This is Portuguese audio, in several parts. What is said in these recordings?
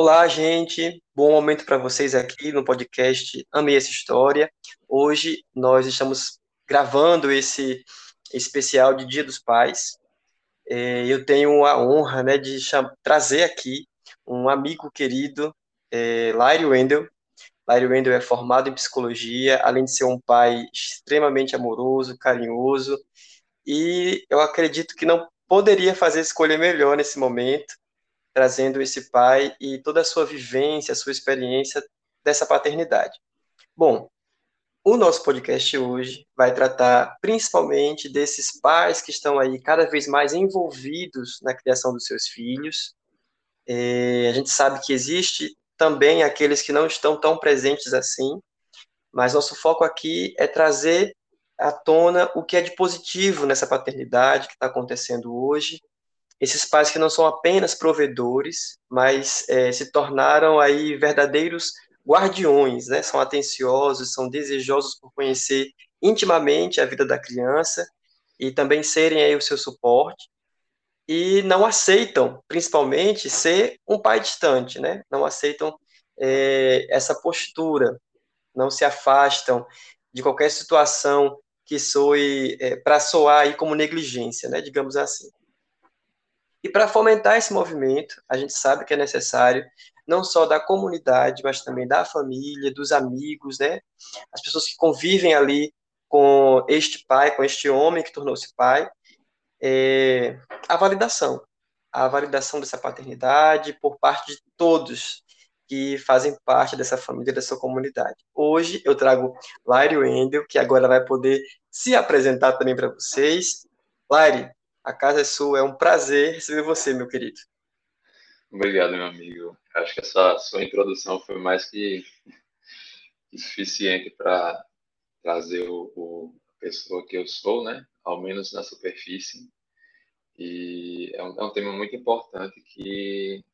Olá, gente. Bom momento para vocês aqui no podcast Amei essa História. Hoje nós estamos gravando esse especial de Dia dos Pais. É, eu tenho a honra né, de trazer aqui um amigo querido, é, Lário Wendel. Lário Wendel é formado em psicologia, além de ser um pai extremamente amoroso, carinhoso, e eu acredito que não poderia fazer escolha melhor nesse momento trazendo esse pai e toda a sua vivência, a sua experiência dessa paternidade. Bom, o nosso podcast hoje vai tratar principalmente desses pais que estão aí cada vez mais envolvidos na criação dos seus filhos. É, a gente sabe que existe também aqueles que não estão tão presentes assim, mas nosso foco aqui é trazer à tona o que é de positivo nessa paternidade que está acontecendo hoje esses pais que não são apenas provedores, mas é, se tornaram aí verdadeiros guardiões, né? São atenciosos, são desejosos por conhecer intimamente a vida da criança e também serem aí o seu suporte e não aceitam, principalmente, ser um pai distante, né? Não aceitam é, essa postura, não se afastam de qualquer situação que soe é, para soar aí como negligência, né? Digamos assim. E para fomentar esse movimento, a gente sabe que é necessário não só da comunidade, mas também da família, dos amigos, né? As pessoas que convivem ali com este pai, com este homem que tornou-se pai, é, a validação, a validação dessa paternidade por parte de todos que fazem parte dessa família, dessa comunidade. Hoje eu trago Laire Wendel, que agora vai poder se apresentar também para vocês. Laire, a casa é sua, é um prazer receber você, meu querido. Obrigado, meu amigo. Acho que essa sua introdução foi mais que, suficiente para trazer o, o, a pessoa que eu sou, né? Ao menos na superfície. E é um, é um tema muito importante que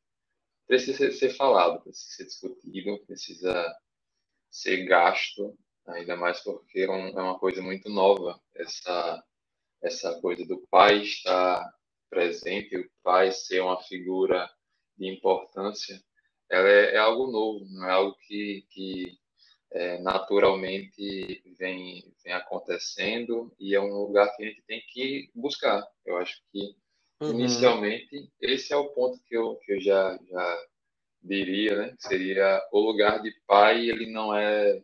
precisa ser, ser falado, precisa ser discutido, precisa ser gasto, ainda mais porque é, é uma coisa muito nova essa essa coisa do pai estar presente, o pai ser uma figura de importância, ela é, é algo novo, não é algo que, que é, naturalmente vem, vem acontecendo e é um lugar que a gente tem que buscar. Eu acho que, uhum. inicialmente, esse é o ponto que eu, que eu já, já diria, né? Seria o lugar de pai, ele não é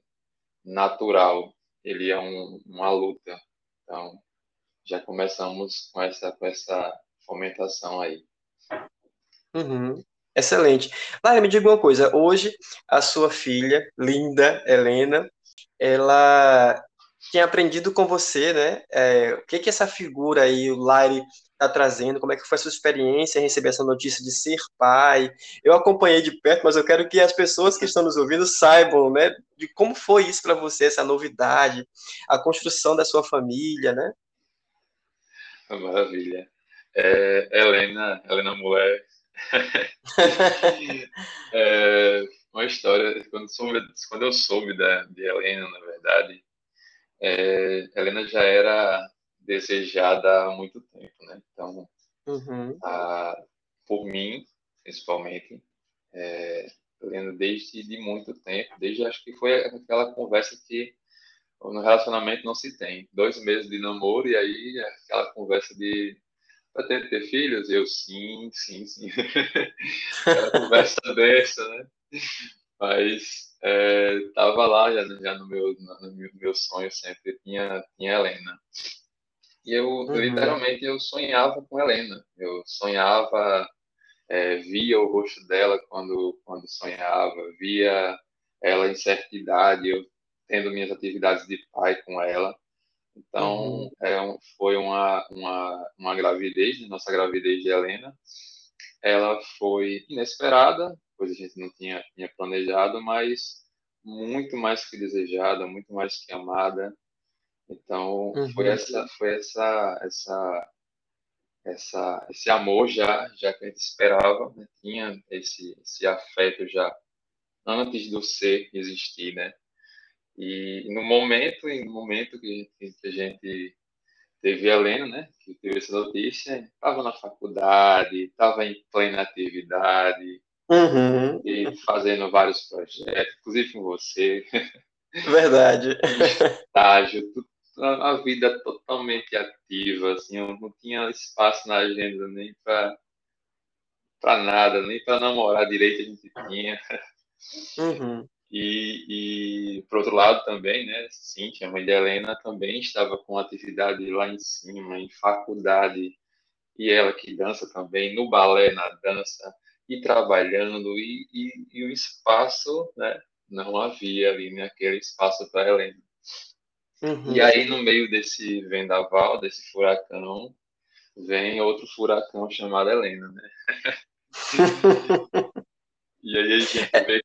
natural, ele é um, uma luta. Então, já começamos com essa, com essa fomentação aí. Uhum. Excelente. Lara, me diga uma coisa. Hoje, a sua filha, linda, Helena, ela tinha aprendido com você, né? É, o que que essa figura aí, o Lari, está trazendo? Como é que foi a sua experiência em receber essa notícia de ser pai? Eu acompanhei de perto, mas eu quero que as pessoas que estão nos ouvindo saibam, né? De como foi isso para você, essa novidade, a construção da sua família, né? Maravilha. É, Helena, Helena Mulher. é, uma história, quando, soube, quando eu soube da, de Helena, na verdade, é, Helena já era desejada há muito tempo, né? Então, uhum. a, por mim, principalmente, é, Helena desde de muito tempo, desde acho que foi aquela conversa que no relacionamento não se tem. Dois meses de namoro e aí aquela conversa de vai ter, ter filhos? Eu, sim, sim, sim. aquela conversa dessa, né? Mas estava é, lá já, já no, meu, no meu sonho sempre, tinha, tinha Helena. E eu, uhum. literalmente, eu sonhava com Helena. Eu sonhava, é, via o rosto dela quando, quando sonhava, via ela em certa idade, eu tendo minhas atividades de pai com ela. Então, uhum. é, foi uma, uma, uma gravidez, nossa gravidez de Helena. Ela foi inesperada, pois a gente não tinha, tinha planejado, mas muito mais que desejada, muito mais que amada. Então, uhum. foi essa foi essa essa essa esse amor já já que a gente esperava, né? tinha esse esse afeto já antes do ser existir, né? E no momento, no momento que, que a gente teve a Helena, né, que teve essa notícia, estava na faculdade, estava em plena atividade, Uhum. E fazendo vários projetos, inclusive com você. Verdade. Estágio, a vida totalmente ativa, assim, eu não tinha espaço na agenda nem para para nada, nem para namorar direito a gente tinha. Uhum. E, e, por outro lado também, né, Cíntia, a mãe de Helena, também estava com atividade lá em cima, em faculdade, e ela que dança também, no balé, na dança, e trabalhando, e, e, e o espaço, né, não havia ali naquele espaço para Helena. Uhum. E aí, no meio desse vendaval, desse furacão, vem outro furacão chamado Helena, né? e aí a gente vê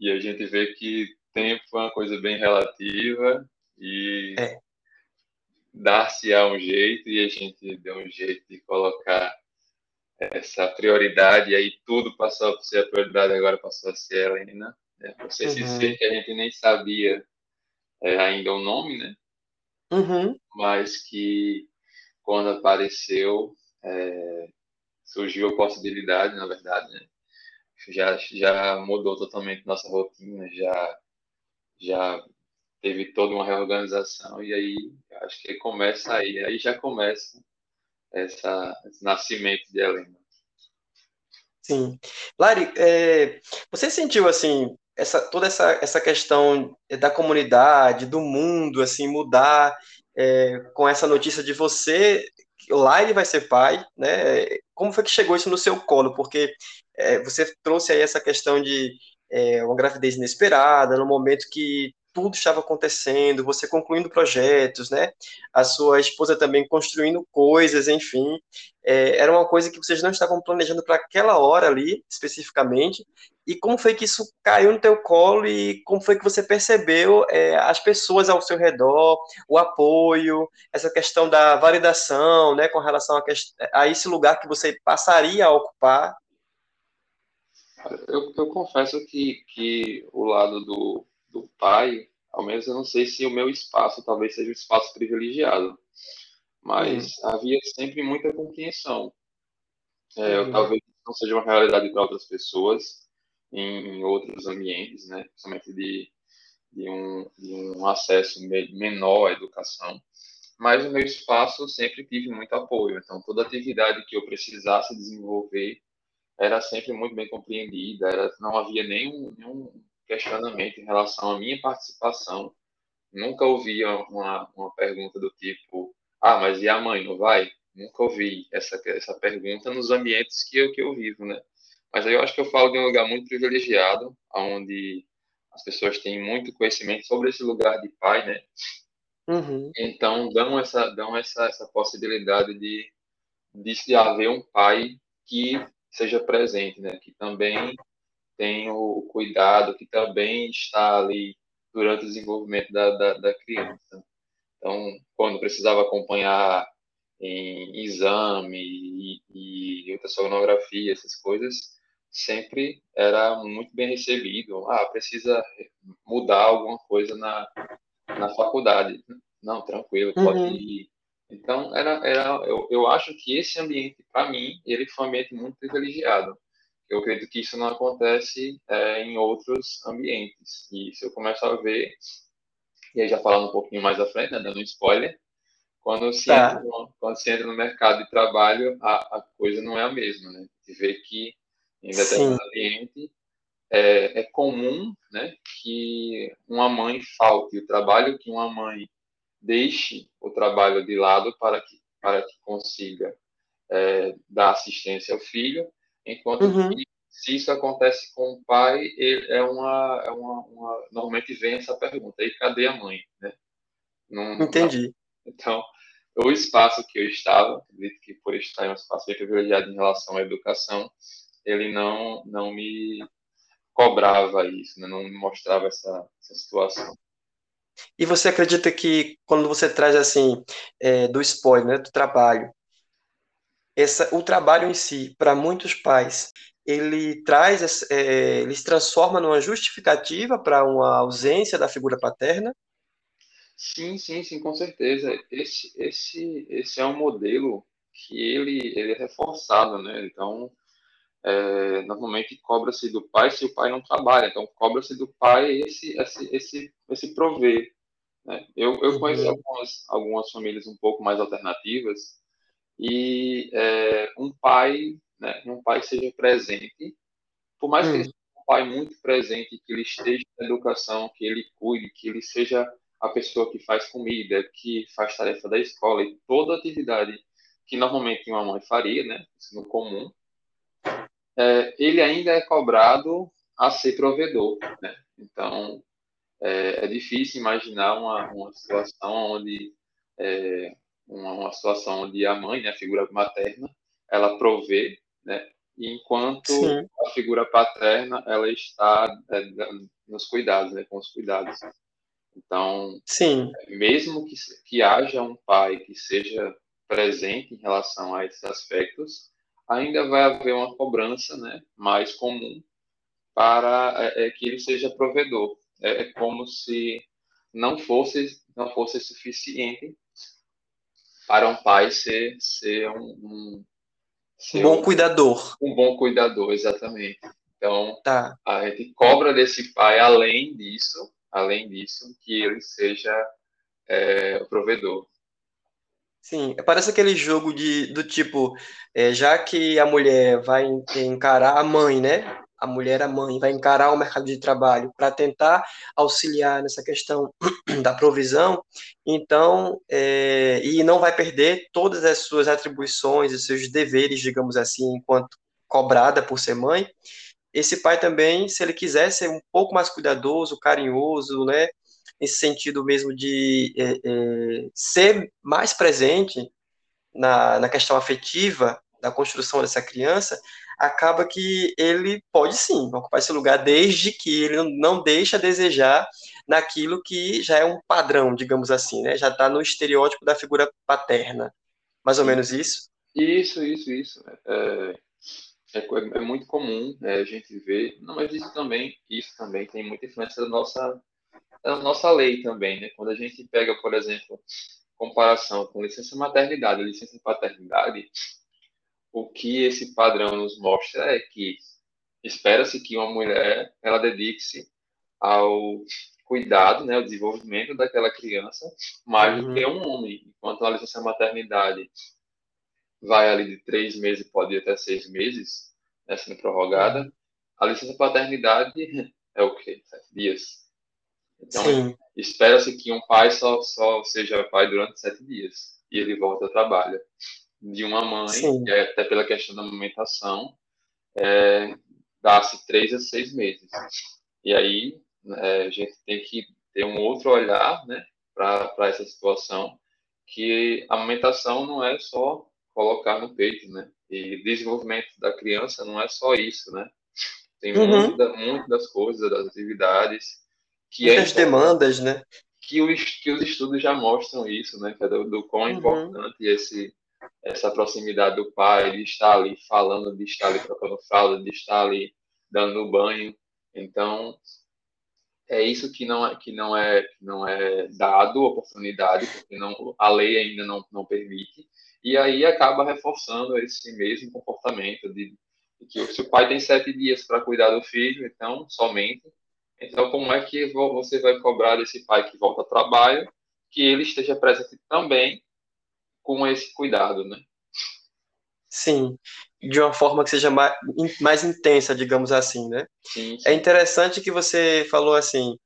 e a gente vê que tempo é uma coisa bem relativa e É. dar-se a um jeito e a gente deu um jeito de colocar essa prioridade e aí tudo passou a ser a prioridade agora passou a ser a Helena né? Você Uhum. se ser que a gente nem sabia é, ainda o nome né Uhum. mas que quando apareceu é, surgiu a possibilidade na verdade né já já mudou totalmente nossa rotina já já teve toda uma reorganização e aí acho que começa aí aí já começa essa esse nascimento de Helena Sim. Lari, é, você sentiu assim essa toda essa, essa questão da comunidade, do mundo, assim, mudar é, com essa notícia de você, lá ele vai ser pai, né? Como foi que chegou isso no seu colo? Porque é, você trouxe aí essa questão de é, uma gravidez inesperada, no momento que tudo estava acontecendo, você concluindo projetos, né? A sua esposa também construindo coisas, enfim. É, era uma coisa que vocês não estavam planejando para aquela hora ali, especificamente. E como foi que isso caiu no teu colo e como foi que você percebeu é, as pessoas ao seu redor, o apoio, essa questão da validação, né, com relação a, a esse lugar que você passaria a ocupar? Eu, eu confesso que, que o lado do, do pai, ao menos eu não sei se o meu espaço talvez seja um espaço privilegiado, mas hum. havia sempre muita compreensão. É, hum. Talvez não seja uma realidade para outras pessoas em, em, outros ambientes, né? Principalmente de, de, um, de um acesso menor à educação. Mas no meu espaço sempre tive muito apoio. Então, toda atividade que eu precisasse desenvolver era sempre muito bem compreendida. Era, não havia nenhum, nenhum questionamento em relação à minha participação. Nunca ouvi uma, uma pergunta do tipo: ah, mas e a mãe, não vai? Nunca ouvi essa, essa pergunta nos ambientes que eu, que eu vivo, né? Mas aí eu acho que eu falo de um lugar muito privilegiado, onde as pessoas têm muito conhecimento sobre esse lugar de pai, né? Uhum. Então dão essa dão essa, essa possibilidade de de haver um pai que seja presente, né? Que também tem o cuidado, que também está ali durante o desenvolvimento da, da, da criança. Então, quando precisava acompanhar em exame e, e ultrassonografia, essas coisas, sempre era muito bem recebido. Ah, precisa mudar alguma coisa na, na faculdade. Não, tranquilo, pode Uhum. ir. Então, era, era, eu, eu acho que esse ambiente, para mim, ele foi um ambiente muito privilegiado. Eu acredito que isso não acontece é, em outros ambientes. E se eu começo a ver, e aí já falando um pouquinho mais à frente, né, dando um spoiler, quando se, Tá. entra, no, quando se entra no mercado de trabalho, a, a coisa não é a mesma, né? De ver que em determinado Sim. ambiente é, é comum, né, que uma mãe falte o trabalho, que uma mãe deixe o trabalho de lado para que para que consiga é, dar assistência ao filho, enquanto Uhum. que se isso acontece com o pai, ele, é uma, é uma, uma normalmente vem essa pergunta: e cadê a mãe, né? Não, não, Entendi. então, o espaço que eu estava, acredito que por estar em um espaço bem privilegiado em relação à educação, ele não, não me cobrava isso, né? não me mostrava essa, essa situação. E você acredita que quando você traz assim é, do spoiler, né, do trabalho, essa, o trabalho em si, para muitos pais, ele traz, é, ele se transforma numa justificativa para uma ausência da figura paterna? Sim, sim, sim, com certeza. Esse, esse, esse é um modelo que ele, ele é reforçado, né? Então, é, normalmente cobra-se do pai se o pai não trabalha, então cobra-se do pai esse, esse, esse, esse prover. Né? Eu, eu uhum. conheço algumas, algumas famílias um pouco mais alternativas e é, um pai, né, um pai seja presente, por mais que ele hum. seja um pai muito presente, que ele esteja na educação, que ele cuide, que ele seja a pessoa que faz comida, que faz tarefa da escola e toda atividade que normalmente uma mãe faria, né, no comum, é, ele ainda é cobrado a ser provedor, né? Então, é, é difícil imaginar uma, uma situação onde é, uma, uma, situação onde a mãe, né, a figura materna, ela provê, né, enquanto Sim. a figura paterna ela está é, nos cuidados, né, com os cuidados. Então, Sim. mesmo que, que haja um pai que seja presente em relação a esses aspectos, ainda vai haver uma cobrança né, mais comum para é, é, que ele seja provedor. É, é, como se não fosse não fosse suficiente para um pai ser ser um, um ser bom um, cuidador. Um bom cuidador, exatamente. Então, tá. a gente cobra desse pai, além disso, além disso, que ele seja é, o provedor. Sim, parece aquele jogo de, do tipo, é, já que a mulher vai encarar a mãe, né? A mulher, a mãe, vai encarar o mercado de trabalho para tentar auxiliar nessa questão da provisão, então, é, e não vai perder todas as suas atribuições e seus deveres, digamos assim, enquanto cobrada por ser mãe. Esse pai também, se ele quiser ser um pouco mais cuidadoso, carinhoso, né? Nesse sentido mesmo de é, é, ser mais presente na, na questão afetiva da construção dessa criança, acaba que ele pode sim ocupar esse lugar, desde que ele não deixe a desejar naquilo que já é um padrão, digamos assim, né? Já está no estereótipo da figura paterna. Mais ou menos isso? Isso, isso, isso. É, é, é muito comum né, a gente ver, não, mas isso também, isso também tem muita influência da nossa é a nossa lei também, né? Quando a gente pega, por exemplo, comparação com licença maternidade e licença paternidade, o que esse padrão nos mostra é que espera-se que uma mulher ela dedique-se ao cuidado, né, ao desenvolvimento daquela criança, mais uhum. do que um homem. Enquanto a licença maternidade vai ali de três meses, pode ir até seis meses, né, sendo prorrogada, uhum. a licença paternidade é o quê? Sete dias. Então, espera-se que um pai só, só seja pai durante sete dias e ele volta ao trabalho. De uma mãe, é até pela questão da amamentação, é, dá-se três a seis meses. E aí é, a gente tem que ter um outro olhar né, para essa situação, que a amamentação não é só colocar no peito, né? E desenvolvimento da criança não é só isso, né? Tem uhum. muitas das coisas, das atividades, que é Muitas é demandas, né? Que os, que os estudos já mostram isso, né? É do, do quão uhum. importante esse, essa proximidade do pai, de estar ali falando, de estar ali trocando fralda, de estar ali dando banho. Então, é isso que não é que não é que não é dado oportunidade porque não a lei ainda não, não permite e aí acaba reforçando esse mesmo comportamento de, de que se o pai tem sete dias para cuidar do filho então somente então, como é que você vai cobrar desse pai que volta ao trabalho que ele esteja presente também com esse cuidado, né? Sim, de uma forma que seja mais, mais intensa, digamos assim, né? Sim, sim. É interessante que você falou assim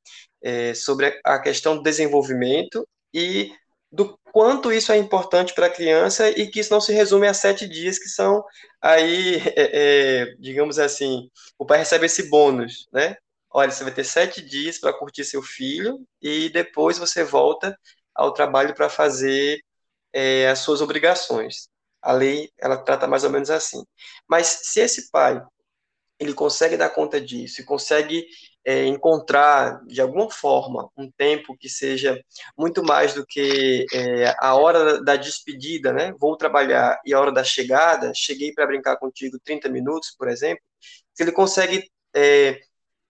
é, sobre a questão do desenvolvimento e do quanto isso é importante para a criança e que isso não se resume a sete dias que são aí, é, é, digamos assim, o pai recebe esse bônus, né? Olha, você vai ter sete dias para curtir seu filho e depois você volta ao trabalho para fazer é, as suas obrigações. A lei, ela trata mais ou menos assim. Mas se esse pai, ele consegue dar conta disso consegue é, encontrar, de alguma forma, um tempo que seja muito mais do que é, a hora da despedida, né? Vou trabalhar e a hora da chegada, cheguei para brincar contigo 30 minutos, por exemplo. Se ele consegue é,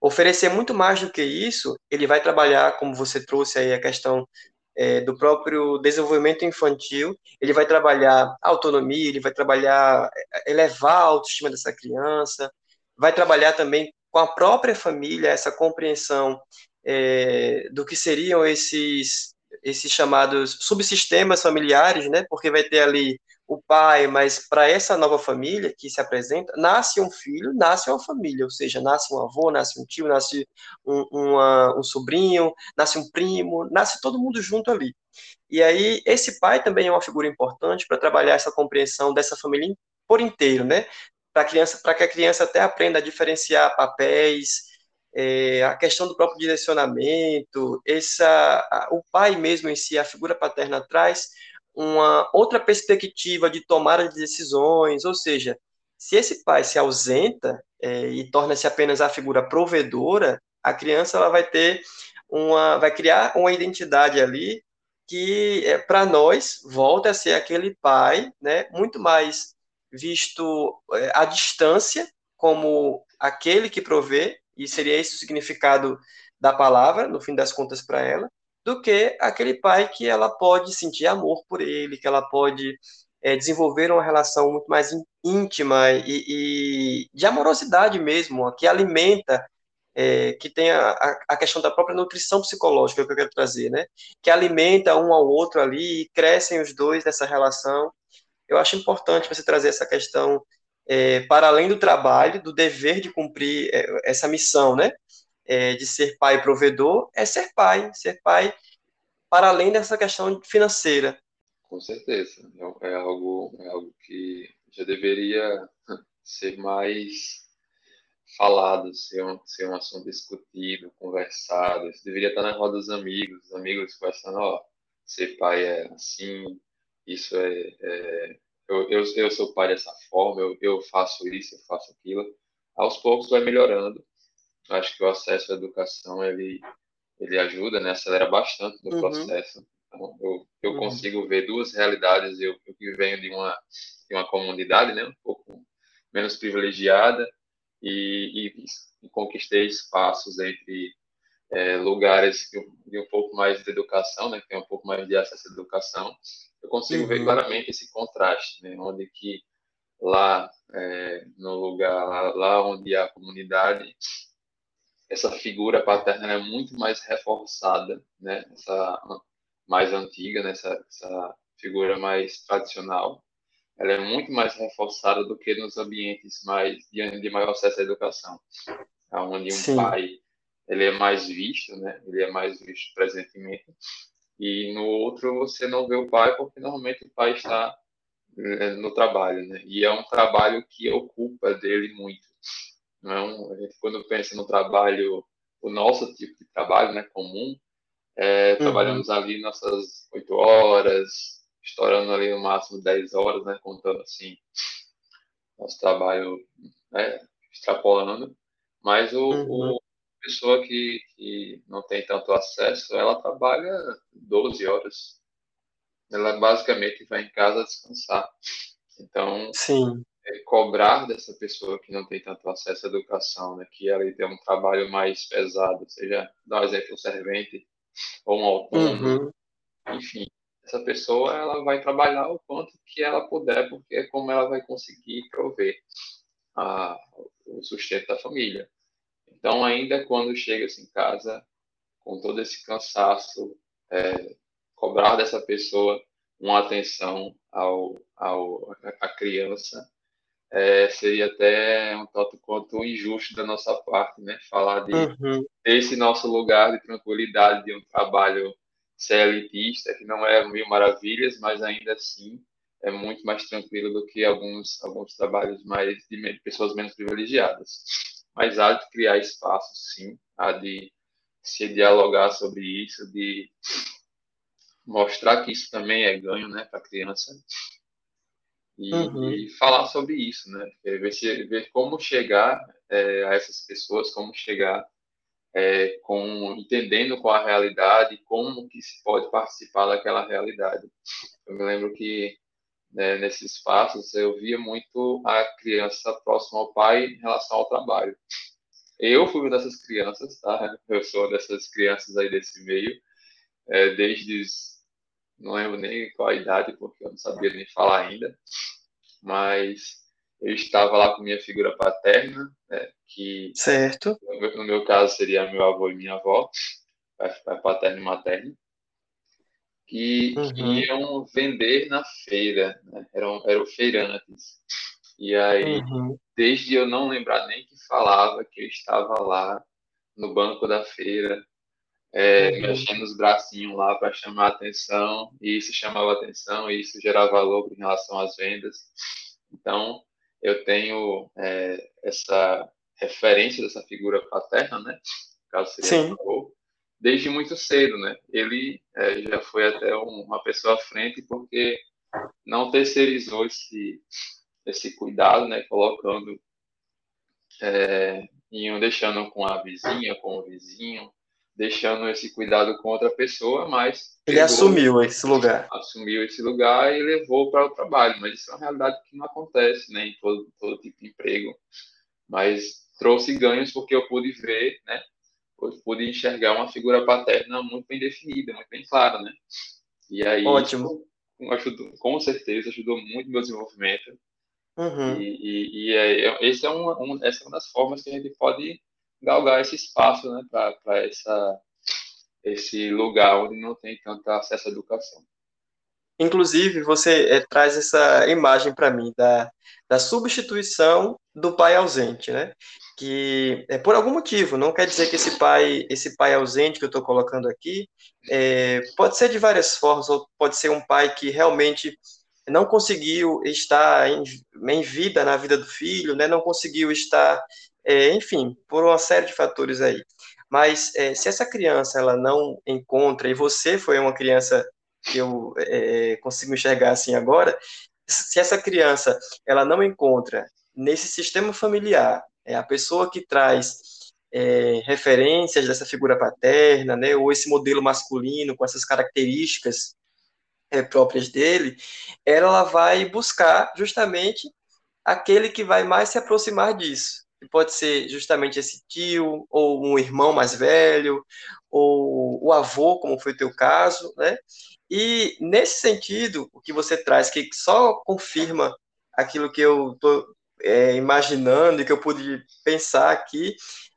oferecer muito mais do que isso, ele vai trabalhar, como você trouxe aí a questão é, do próprio desenvolvimento infantil, ele vai trabalhar autonomia, ele vai trabalhar é, elevar a autoestima dessa criança, vai trabalhar também com a própria família essa compreensão é, do que seriam esses esses chamados subsistemas familiares, né? Porque vai ter ali o pai, mas para essa nova família que se apresenta, nasce um filho, nasce uma família, ou seja, nasce um avô, nasce um tio, nasce um, uma, um sobrinho, nasce um primo, nasce todo mundo junto ali. E aí, esse pai também é uma figura importante para trabalhar essa compreensão dessa família por inteiro, né? Para que a criança até aprenda a diferenciar papéis, é, a questão do próprio direcionamento, essa, a, o pai mesmo em si, a figura paterna traz uma outra perspectiva de tomada de decisões, ou seja, se esse pai se ausenta é, e torna-se apenas a figura provedora, a criança ela vai ter uma, vai criar uma identidade ali que é, para nós volta a ser aquele pai, né, muito mais visto é, à distância como aquele que provê e seria esse o significado da palavra no fim das contas para ela, do que aquele pai que ela pode sentir amor por ele, que ela pode é, desenvolver uma relação muito mais íntima e, e de amorosidade mesmo, que alimenta, é, que tem a, a, questão da própria nutrição psicológica que eu quero trazer, né? Que alimenta um ao outro ali e crescem os dois nessa relação. Eu acho importante você trazer essa questão é, para além do trabalho, do dever de cumprir é, essa missão, né? é, de ser pai provedor é ser pai, ser pai para além dessa questão financeira. Com certeza, é, é algo, é algo que já deveria ser mais falado, ser um, ser um assunto discutido, conversado. Isso deveria estar na roda dos amigos, os amigos conversando, ó, ser pai é assim, isso é, é eu, eu, eu sou pai dessa forma, eu, eu faço isso, eu faço aquilo. Aos poucos vai melhorando acho que o acesso à educação ele ele ajuda, né, acelera bastante o uhum. processo. Então, eu, eu uhum. consigo ver duas realidades. Eu, eu que venho de uma de uma comunidade, né, um pouco menos privilegiada e, e, e conquistei espaços entre é, lugares de um pouco mais de educação, né, que tem um pouco mais de acesso à educação. Eu consigo uhum. ver claramente esse contraste, né, onde que lá é, no lugar lá, lá onde há comunidade essa figura paterna é muito mais reforçada, né? Essa mais antiga, né? essa, essa figura mais tradicional, ela é muito mais reforçada do que nos ambientes mais de, de maior acesso à educação, onde um Sim. pai ele é mais visto, né? Ele é mais visto presentemente. E no outro você não vê o pai porque normalmente o pai está eh, no trabalho, né? E é um trabalho que ocupa dele muito. Não, a gente quando pensa no trabalho, o nosso tipo de trabalho, né, comum, é, uhum. trabalhamos ali nossas oito horas, estourando ali no máximo dez horas, né, contando assim nosso trabalho, né, extrapolando. Mas o, uhum. o pessoa que, que não tem tanto acesso, ela trabalha 12 horas. Ela basicamente vai em casa descansar. Então, Sim é, cobrar dessa pessoa que não tem tanto acesso à educação, né, que ela tem um trabalho mais pesado, seja, dá um exemplo, um servente ou um autônomo, uhum. enfim, essa pessoa ela vai trabalhar o quanto que ela puder, porque é como ela vai conseguir prover a, o sustento da família. Então, ainda quando chega-se em casa, com todo esse cansaço, é, cobrar dessa pessoa uma atenção ao, ao, à criança é, seria até um tanto quanto injusto da nossa parte, né? Falar de uhum. esse nosso lugar de tranquilidade, de um trabalho CLTista, que não é mil maravilhas, mas ainda assim é muito mais tranquilo do que alguns, alguns trabalhos mais de pessoas menos privilegiadas. Mas há de criar espaço, sim, há de se dialogar sobre isso, de mostrar que isso também é ganho né, para a criança e, uhum. e, falar sobre isso, né? Ver, se, ver como chegar é, a essas pessoas, como chegar é, com entendendo qual a realidade, como que se pode participar daquela realidade. Eu me lembro que né, nesses espaços eu via muito a criança próxima ao pai em relação ao trabalho. Eu fui uma dessas crianças, tá? Eu sou dessas crianças aí desse meio. é, desde não lembro nem qual a idade, porque eu não sabia nem falar ainda, mas eu estava lá com minha figura paterna, né, que certo. no meu caso seria meu avô e minha avó, pai paterno e materno, que, uhum. que, iam vender na feira, né? eram, eram feirantes. E aí, uhum. desde eu não lembrar nem que falava, que eu estava lá no banco da feira, é, uhum. mexendo os bracinhos lá para chamar atenção, e isso chamava atenção, e isso gerava valor em relação às vendas. Então, eu tenho é, essa referência dessa figura paterna, né? Caso seria Sim. Avô, desde muito cedo, né? Ele é, já foi até uma pessoa à frente porque não terceirizou esse esse cuidado, né? Colocando é, iam deixando com a vizinha, com o vizinho, deixando esse cuidado com outra pessoa, mas ele pegou, assumiu esse lugar. Assumiu esse lugar e levou para o trabalho, mas isso é uma realidade que não acontece, né, em todo, todo tipo de emprego. Mas trouxe ganhos porque eu pude ver, né, eu pude enxergar uma figura paterna muito bem definida, muito bem clara, né. E aí, ótimo, ajudou, com certeza ajudou muito meu desenvolvimento. Uhum. E, e, e é, esse é um, um, essa é uma das formas que a gente pode galgar esse espaço né, para esse lugar onde não tem tanto acesso à educação. Inclusive, você é, traz essa imagem para mim da, da substituição do pai ausente, né? Que é por algum motivo, não quer dizer que esse pai, esse pai ausente que eu estou colocando aqui, é, pode ser de várias formas, ou pode ser um pai que realmente não conseguiu estar em, em vida na vida do filho, né? Não conseguiu estar é, enfim, por uma série de fatores aí. Mas é, se essa criança ela não encontra, e você foi uma criança que eu é, consigo enxergar assim agora, se essa criança ela não encontra nesse sistema familiar é, a pessoa que traz é, referências dessa figura paterna, né, ou esse modelo masculino com essas características é, próprias dele, ela vai buscar justamente aquele que vai mais se aproximar disso que pode ser justamente esse tio, ou um irmão mais velho, ou o avô, como foi o teu caso, né? E nesse sentido, o que você traz, que só confirma aquilo que eu estou é, imaginando e que eu pude pensar aqui,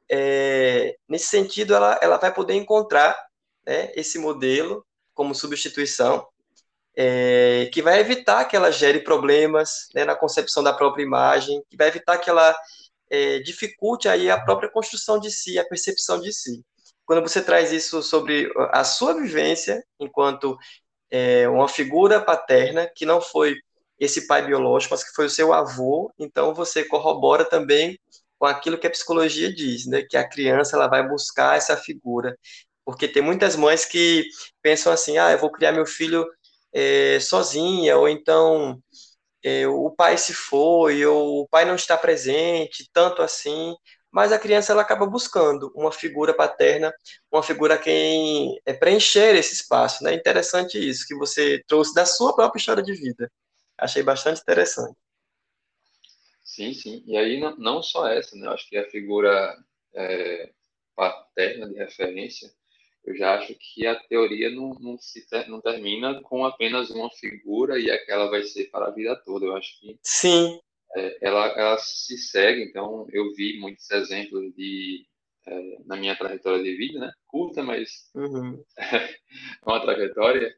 é, nesse sentido, ela, ela vai poder encontrar né, esse modelo como substituição, é, que vai evitar que ela gere problemas né, na concepção da própria imagem, que vai evitar que ela é, dificulte aí a própria construção de si, a percepção de si. Quando você traz isso sobre a sua vivência enquanto é, uma figura paterna que não foi esse pai biológico, mas que foi o seu avô, então você corrobora também com aquilo que a psicologia diz, né, que a criança ela vai buscar essa figura, porque tem muitas mães que pensam assim, ah, eu vou criar meu filho é, sozinha, ou então é, o pai se foi, ou o pai não está presente, tanto assim, mas a criança ela acaba buscando uma figura paterna, uma figura quem é preencher esse espaço, né? Interessante isso que você trouxe da sua própria história de vida. Achei bastante interessante. Sim, sim. E aí não, não só essa, né? Eu acho que a figura é, paterna de referência eu já acho que a teoria não, não, se ter, não termina com apenas uma figura e aquela vai ser para a vida toda. Eu acho que sim é, ela, ela se segue. Então, eu vi muitos exemplos de é, na minha trajetória de vida, né? Curta, mas uhum. uma trajetória.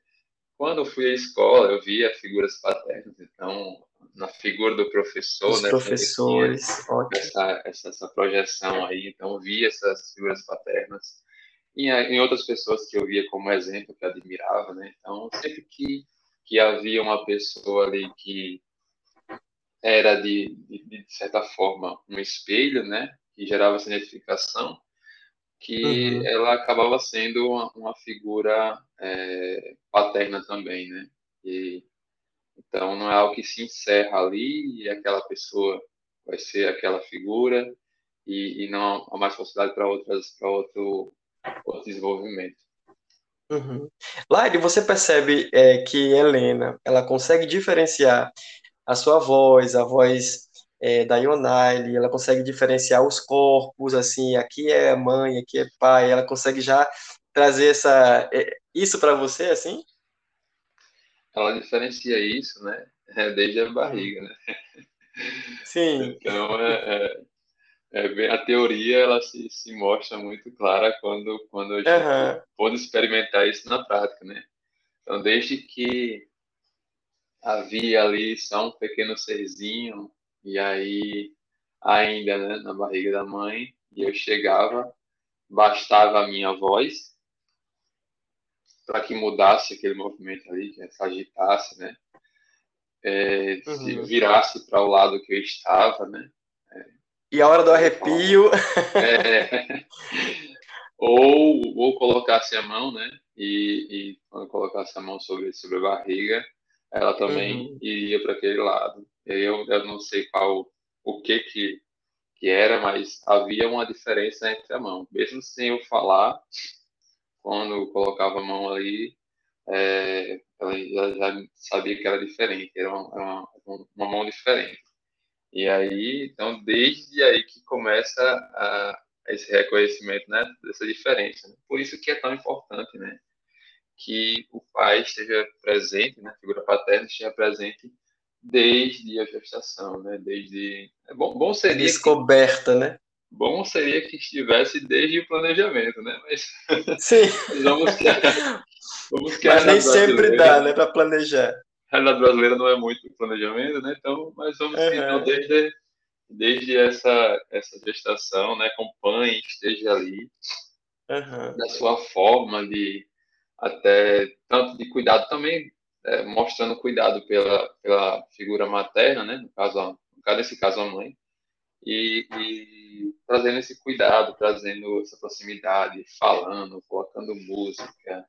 Quando eu fui à escola, eu via figuras paternas. Então, na figura do professor, Os né? Professores, essa, essa, essa projeção aí. Então, via essas figuras paternas e em outras pessoas que eu via como exemplo, que admirava, né? Então, sempre que, que havia uma pessoa ali que era, de, de, de certa forma, um espelho, né? Que gerava essa identificação, que uhum. ela acabava sendo uma, uma figura é, paterna também, né? E, então, não é algo que se encerra ali e aquela pessoa vai ser aquela figura e, e não há mais possibilidade para outras para outro o desenvolvimento. Uhum. Lari, você percebe é, que Helena ela consegue diferenciar a sua voz, a voz é, da Yonaile, ela consegue diferenciar os corpos, assim, aqui é mãe, aqui é pai, ela consegue já trazer essa, é, isso para você, assim? Ela diferencia isso, né? É, desde a barriga, né? Sim. Então, é, é, é, a teoria ela se, se mostra muito clara quando, quando a gente uhum. pode experimentar isso na prática, né? Então, desde que havia ali só um pequeno serzinho, e aí ainda né, na barriga da mãe, e eu chegava, bastava a minha voz para que mudasse aquele movimento ali, que se agitasse, né? É, uhum. virasse para o lado que eu estava, né? É, e a hora do arrepio. É, ou, ou colocasse a mão, né? E, e quando colocasse a mão sobre, sobre a barriga, ela também uhum. iria para aquele lado. Eu, eu não sei qual o que que que era, mas havia uma diferença entre a mão. Mesmo sem eu falar, quando colocava a mão ali, é, ela já, sabia que era diferente, era uma, uma, uma, mão diferente. E aí, então, desde aí que começa a, esse reconhecimento né, dessa diferença. Por isso que é tão importante, né? Que o pai esteja presente, né, a figura paterna esteja presente desde a gestação, né, desde é bom, bom seria descoberta, que, né? Bom seria que estivesse desde o planejamento, né? Mas sim, vamos que, vamos que mas nem sempre dá, né, para planejar. A realidade brasileira não é muito planejamento, né? Então, mas vamos uhum. que então, desde desde essa essa gestação, né, acompanhe, esteja ali uhum. da sua forma de até tanto de cuidado também, é, mostrando cuidado pela, pela figura materna, né, no caso, no caso desse caso a mãe, e, e, trazendo esse cuidado, trazendo essa proximidade, falando, colocando música,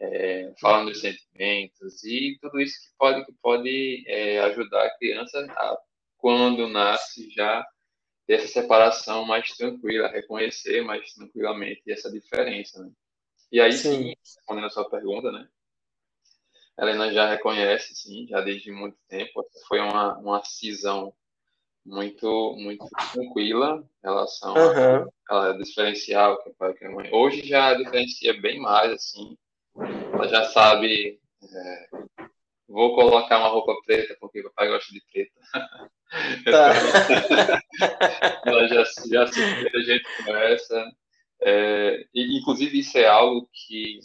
é, falando dos sentimentos e tudo isso que pode, que pode é, ajudar a criança a, quando nasce, já ter essa separação mais tranquila, reconhecer mais tranquilamente essa diferença, né? E aí sim, respondendo a sua pergunta, né? A Helena já reconhece, sim, já desde muito tempo. Foi uma, uma cisão muito muito tranquila em relação uhum. a, a diferencial que o pai que a mãe. Hoje já diferencia bem mais, assim. Ela já sabe. É, vou colocar uma roupa preta porque o pai gosta de preta. Tá. ela já, já se a gente conversa. É, e, inclusive, isso é algo que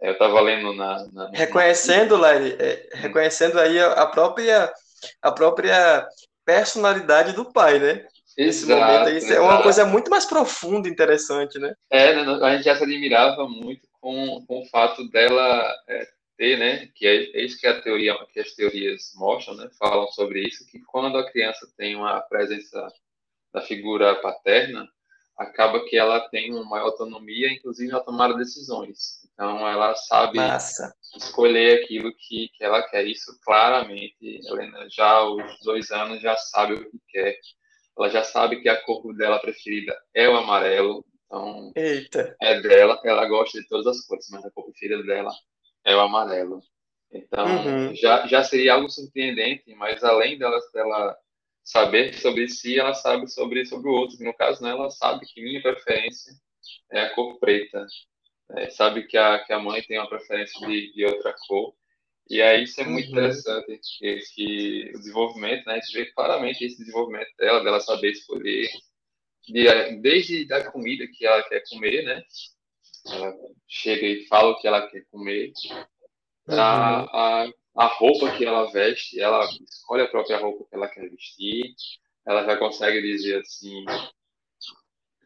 é, eu estava lendo na, na, Reconhecendo, Lari, é, reconhecendo aí a, própria, a própria personalidade do pai, né? Esse exato, momento aí, isso é uma coisa muito mais profunda e interessante, né? É, né, a gente já se admirava muito com, com o fato dela é, ter, né? Que é, é, isso que a teoria, que as teorias mostram, né? Falam sobre isso, que quando a criança tem uma presença da figura paterna, acaba que ela tem uma autonomia, inclusive na tomada de decisões. Então, ela sabe Massa. escolher aquilo que, que ela quer. Isso, claramente, Helena, já aos dois anos, já sabe o que quer. Ela já sabe que a cor dela preferida é o amarelo. Então, Eita. é dela. Ela gosta de todas as cores, mas a cor preferida dela é o amarelo. Então, uhum. já, já seria algo surpreendente, mas além dela, dela saber sobre si, ela sabe sobre, sobre o outro. No caso, né, ela sabe que minha preferência é a cor preta. É, sabe que a, que a mãe tem uma preferência de, de outra cor. E aí isso é muito uhum. interessante, que, que, o desenvolvimento, né, a gente vê claramente esse desenvolvimento dela, dela saber escolher, de, desde da comida que ela quer comer, né, ela chega e fala o que ela quer comer, uhum. a, a a roupa que ela veste, ela escolhe a própria roupa que ela quer vestir, ela já consegue dizer assim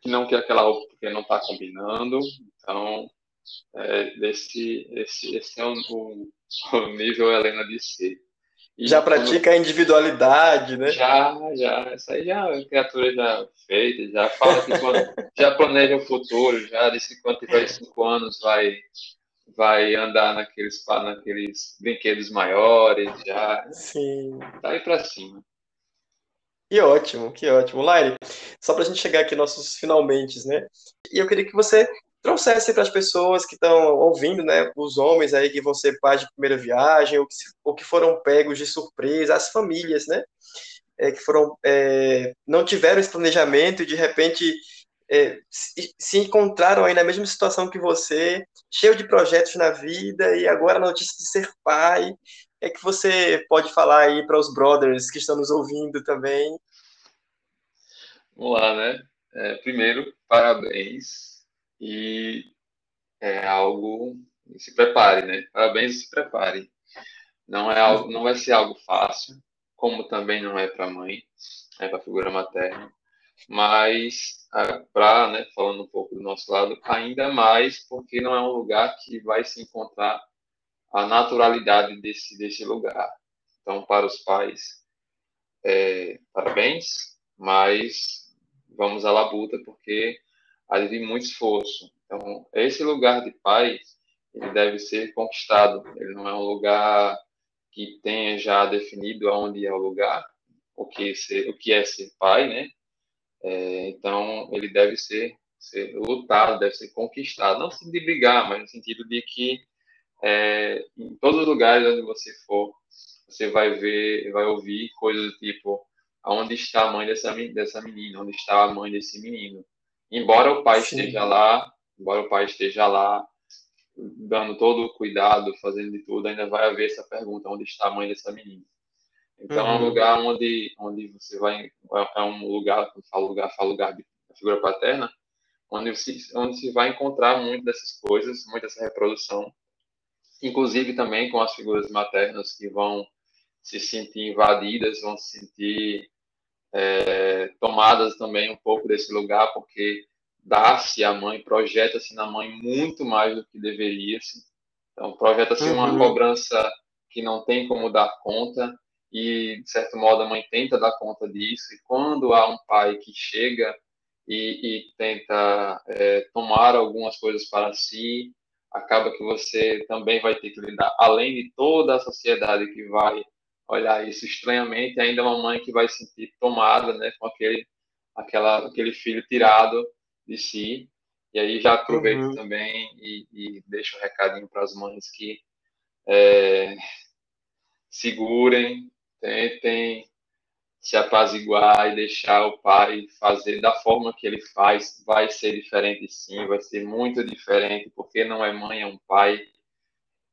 que não quer aquela roupa porque não está combinando, então é, esse, esse, esse é o, nível Helena de ser. E já pratica a individualidade, né? Já, já. Essa aí já a criatura já feita, já fala que quando, já planeja o futuro, já disse que quando tiver cinco anos vai vai andar naqueles, naqueles brinquedos maiores, já. Sim. Tá aí para cima. Que ótimo, que ótimo. Laire, só para a gente chegar aqui nossos finalmente, né? E eu queria que você trouxesse para as pessoas que estão ouvindo, né, os homens aí que vão ser pais de primeira viagem, ou que, ou que foram pegos de surpresa, as famílias, né, é, que foram, é, não tiveram esse planejamento e de repente é, se, se encontraram aí na mesma situação que você, cheio de projetos na vida e agora a notícia de ser pai. É que você pode falar aí para os brothers que estão nos ouvindo também. Vamos lá, né? É, primeiro, parabéns e é algo se prepare, né? Parabéns se prepare. Não é algo, não vai ser algo fácil, como também não é para mãe, é para a figura materna. Mas para, né, falando um pouco do nosso lado, ainda mais porque não é um lugar que vai se encontrar a naturalidade desse desse lugar. Então, para os pais, é, parabéns, mas vamos à labuta porque ali muito esforço. Então, esse lugar de paz ele deve ser conquistado. Ele não é um lugar que tenha já definido aonde é o lugar, o que, ser, o que é ser pai, né? É, então, ele deve ser, ser lutado, deve ser conquistado. Não de brigar, mas no sentido de que é, em todos os lugares onde você for, você vai ver, vai ouvir coisas do tipo aonde está a mãe dessa, dessa menina, onde está a mãe desse menino. Embora o pai Sim. esteja lá, embora o pai esteja lá dando todo o cuidado, fazendo de tudo, ainda vai haver essa pergunta: onde está a mãe dessa menina? Então, uhum. é um uhum. lugar onde, onde você vai. É um lugar, quando falo lugar, falo lugar de figura paterna, onde se, onde se vai encontrar muito dessas coisas, muita dessa reprodução, inclusive também com as figuras maternas que vão se sentir invadidas, vão se sentir é, tomadas também um pouco desse lugar, porque dá-se à mãe, projeta-se na mãe muito mais do que deveria-se. Então, projeta-se uhum. uma cobrança que não tem como dar conta, e, de certo modo, a mãe tenta dar conta disso, e quando há um pai que chega e, e tenta é, tomar algumas coisas para si, acaba que você também vai ter que lidar, além de toda a sociedade que vai olhar isso estranhamente, ainda uma mãe que vai sentir tomada né, com aquele, aquela, aquele filho tirado de si. E aí já aproveito uhum. também e, e, deixo um recadinho para as mães que é, segurem, tentem se apaziguar e deixar o pai fazer da forma que ele faz. Vai ser diferente sim, vai ser muito diferente, porque não é mãe, é um pai.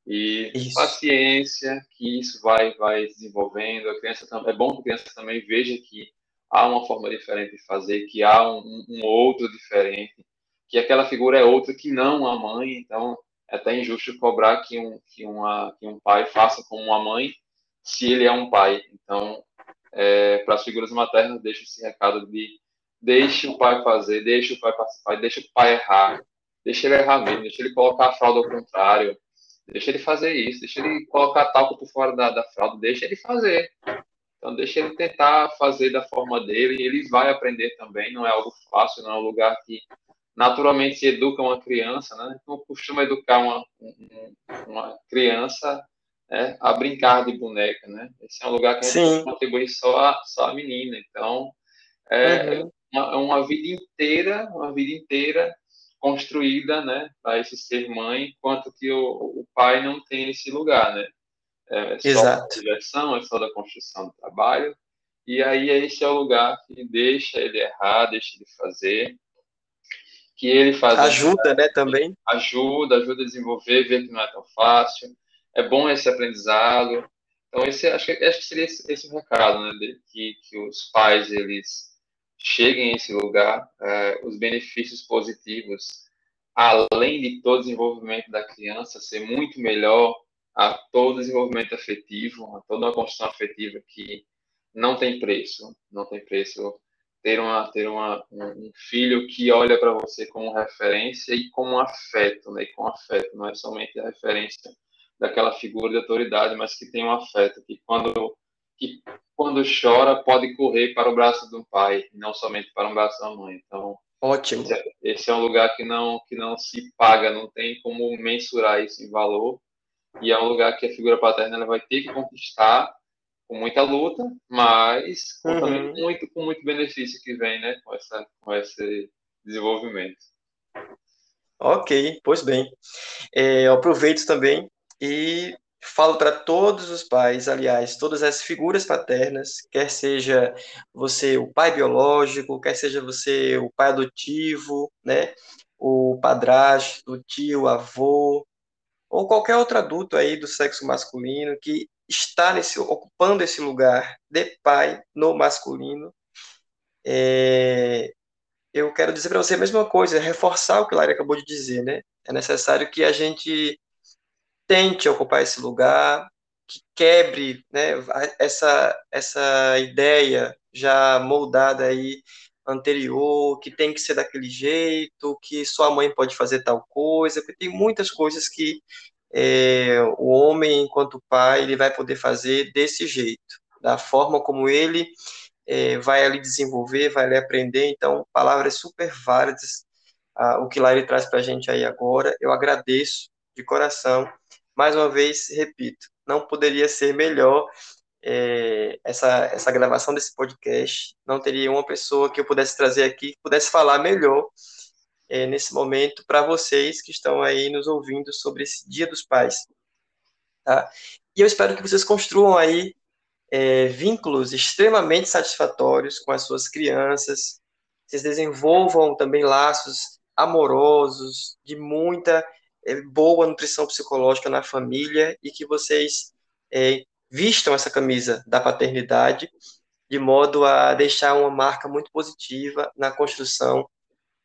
E isso. paciência, que isso vai vai desenvolvendo. A criança é bom que a criança também veja que há uma forma diferente de fazer, que há um, um outro diferente, que aquela figura é outra que não a mãe, então é até injusto cobrar que um, que, uma, que um pai faça como uma mãe se ele é um pai. Então, é, para as figuras maternas, deixo esse recado de deixe o pai fazer, deixe o pai participar, deixe o pai errar, deixe ele errar mesmo, deixe ele colocar a fralda ao contrário, deixe ele fazer isso, deixe ele colocar talco por fora da, da fralda, deixe ele fazer. Então, deixa ele tentar fazer da forma dele, ele vai aprender também, não é algo fácil, não é um lugar que naturalmente se educa uma criança, né? Então, costuma educar uma, uma criança né, a brincar de boneca, né? Esse é um lugar que a gente contribui só a, só a menina, então é uhum. uma, uma vida inteira, uma vida inteira construída, né, para esse ser mãe, enquanto que o, o pai não tem esse lugar, né? é só Exato. da diversão, é só da construção do trabalho. E aí esse é o lugar que deixa ele errar, deixa ele fazer, que ele faz ajuda, né, também ajuda, ajuda a desenvolver, ver que não é tão fácil. É bom esse aprendizado. Então esse acho que, acho que seria esse, esse o recado, né, de, que que os pais eles cheguem a esse lugar, é, os benefícios positivos, além de todo o desenvolvimento da criança ser muito melhor a todo desenvolvimento afetivo, a toda uma construção afetiva que não tem preço, não tem preço ter uma ter uma, um filho que olha para você como referência e com afeto, né? E com afeto, não é somente a referência daquela figura de autoridade, mas que tem um afeto que quando que quando chora pode correr para o braço do pai, e não somente para o braço da mãe. Então, ótimo. Esse é, esse é um lugar que não que não se paga, não tem como mensurar isso em valor e é um lugar que a figura paterna ela vai ter que conquistar com muita luta, mas com, uhum. muito, com muito benefício que vem né, com, essa, com esse desenvolvimento. Ok, pois bem. É, eu aproveito também e falo para todos os pais, aliás, todas as figuras paternas, quer seja você o pai biológico, quer seja você o pai adotivo, né, o padrasto, o tio, o avô, ou qualquer outro adulto aí do sexo masculino que está nesse, ocupando esse lugar de pai no masculino, é, eu quero dizer para você a mesma coisa, reforçar o que a Lara acabou de dizer, né? É necessário que a gente tente ocupar esse lugar, que quebre né, essa, essa ideia já moldada aí anterior, que tem que ser daquele jeito, que só a mãe pode fazer tal coisa, porque tem muitas coisas que é, o homem, enquanto pai, ele vai poder fazer desse jeito, da forma como ele é, vai ali desenvolver, vai ali aprender. Então, palavras super válidas, ah, o que Lari traz para a gente aí agora. Eu agradeço de coração. Mais uma vez, repito, não poderia ser melhor é, essa, essa gravação desse podcast. Não teria uma pessoa que eu pudesse trazer aqui que pudesse falar melhor é, nesse momento para vocês que estão aí nos ouvindo sobre esse Dia dos Pais. Tá? E eu espero que vocês construam aí é, vínculos extremamente satisfatórios com as suas crianças, vocês desenvolvam também laços amorosos, de muita boa nutrição psicológica na família e que vocês é, vistam essa camisa da paternidade de modo a deixar uma marca muito positiva na construção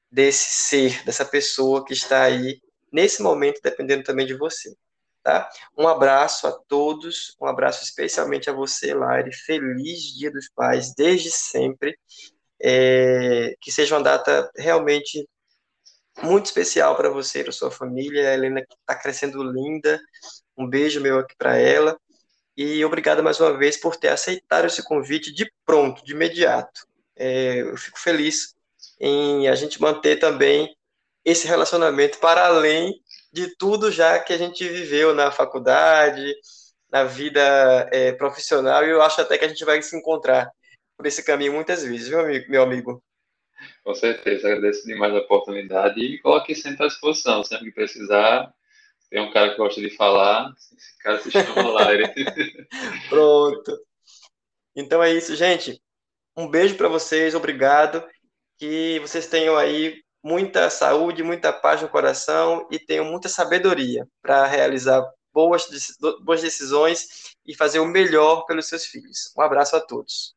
desse ser, dessa pessoa que está aí nesse momento dependendo também de você. Tá? Um abraço a todos, um abraço especialmente a você, Lari. Feliz Dia dos Pais, desde sempre. É, que seja uma data realmente muito especial para você, para sua família. A Helena está crescendo linda. Um beijo meu aqui para ela. E obrigado mais uma vez por ter aceitado esse convite de pronto, de imediato. É, eu fico feliz em a gente manter também esse relacionamento para além de tudo já que a gente viveu na faculdade, na vida é, profissional, e eu acho até que a gente vai se encontrar por esse caminho muitas vezes, viu, meu amigo? Com certeza, agradeço demais a oportunidade e me coloque sempre à disposição, sempre que precisar. Tem um cara que gosta de falar, esse cara se chama Laire. Pronto. Então é isso, gente. Um beijo para vocês, obrigado. Que vocês tenham aí muita saúde, muita paz no coração e tenham muita sabedoria para realizar boas, boas decisões e fazer o melhor pelos seus filhos. Um abraço a todos.